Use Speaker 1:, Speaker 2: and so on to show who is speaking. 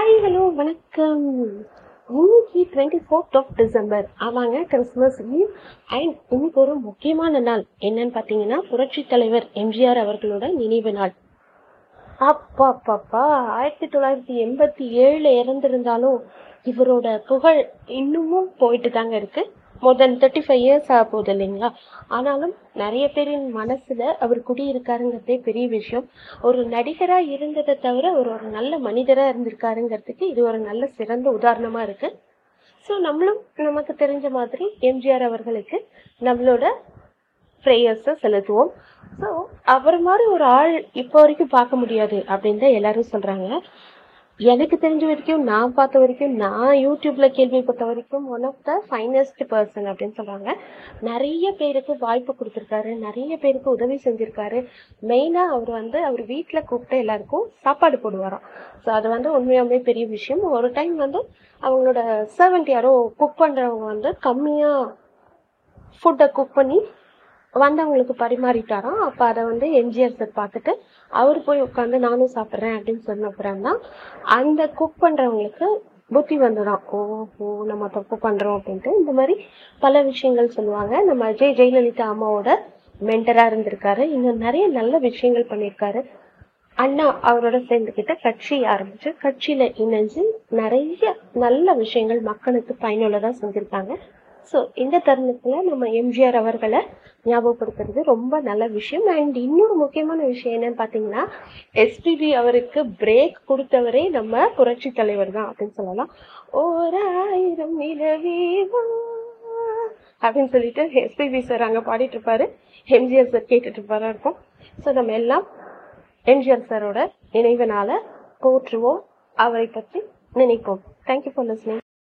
Speaker 1: Hi hello வணக்கம். இன்னைக்கு twenty fourth of December ஆமாங்க கிறிஸ்மஸ் லீவ் அண்ட் இன்னைக்கு ஒரு முக்கியமான நாள். என்னன்னு பார்த்தீங்கன்னா புரட்சி தலைவர் எம்ஜிஆர் அவர்களோட நினைவு நாள். அப்பா அப்பாப்பா ஆயிரத்தி தொள்ளாயிரத்தி எண்பத்தி ஏழில் இறந்திருந்தாலும் இவரோட புகழ் இன்னமும் போயிட்டு தாங்க இருக்கு. More than thirty five years ஆக போகுது இல்லைங்களா? ஆனாலும் நிறைய பேரின் மனசில் அவர் குடியிருக்காருங்கிறதே பெரிய விஷயம். ஒரு நடிகராக இருந்ததை தவிர அவர் ஒரு நல்ல மனிதராக இருந்திருக்காருங்கிறதுக்கு இது ஒரு நல்ல சிறந்த உதாரணமாக இருக்குது ஸோ நம்மளும் நமக்கு தெரிஞ்ச மாதிரி எம்ஜிஆர் அவர்களுக்கு நம்மளோட ப்ரேயர்ஸை செலுத்துவோம். ஸோ அவர் மாதிரி ஒரு ஆள் இப்போ வரைக்கும் பார்க்க முடியாது அப்படின்னு தான் எல்லாரும் சொல்கிறாங்க எனக்கு தெரிஞ்ச வரைக்கும் நான் பார்த்த வரைக்கும் நான் யூடியூப்ல கேள்விப்பட்ட வரைக்கும் one of the finest person அப்படின்னு சொல்றாங்க. நிறைய பேருக்கு வாய்ப்பு கொடுத்துருக்காரு. நிறைய பேருக்கு உதவி செஞ்சிருக்காரு. மெயினா அவர் வந்து அவர் வீட்டில் கூப்பிட்டு எல்லாருக்கும் சாப்பாடு போடுவாராம். ஸோ அது வந்து உண்மையாகவே பெரிய விஷயம். ஒரு டைம் வந்து அவங்களோட சர்வெண்ட் யாரோ குக் பண்றவங்க வந்து கம்மியா ஃபுட்டை குக் பண்ணி வந்தவங்களுக்கு பரிமாறிட்டாராம் அப்போ அதை வந்து எம்ஜிஆர் சார் பார்த்துட்டு அவர் போய் உட்காந்து நானும் சாப்பிட்றேன் அப்படின்னு சொன்ன அப்புறம் தான் அந்த குக் பண்ணுறவங்களுக்கு புத்தி வந்துதான் ஓஹோ நம்ம தப்பு பண்ணுறோம் அப்படின்ட்டு இந்த மாதிரி பல விஷயங்கள் சொல்லுவாங்க. நம்ம ஜெய் ஜெயலலிதா அம்மாவோட மென்டராக இருந்திருக்காரு. இன்னும் நிறைய நல்ல விஷயங்கள் பண்ணியிருக்காரு. அண்ணா அவரோட சேர்ந்துக்கிட்ட கட்சி ஆரம்பிச்சு கட்சியில இணைஞ்சு நிறைய நல்ல விஷயங்கள் மக்களுக்கு பயனுள்ளதா செஞ்சிருக்காங்க. ஸோ இந்த தருணத்தில் நம்ம எம்ஜிஆர் அவர்களை ஞாபகப்படுத்துறது ரொம்ப நல்ல விஷயம். அண்ட் இன்னொரு முக்கியமான விஷயம் என்னன்னு பார்த்தீங்கன்னா எஸ்பிபி அவருக்கு பிரேக் கொடுத்தவரே நம்ம புரட்சி தலைவர் தான் அப்படின்னு சொல்லலாம். ஓராயிரம் நிலவேவா அப்படின்னு சொல்லிட்டு எஸ்பிபி சார் அங்கே பாடிட்டு இருப்பாரு. எம்ஜிஆர் சார் கேட்டுட்டு இருப்பாரா இருக்கும். ஸோ நம்ம எல்லாம் எம்ஜிஆர் சாரோட நினைவு போற்றுவோம். அவரை பற்றி நினைப்போம். Thank you for listening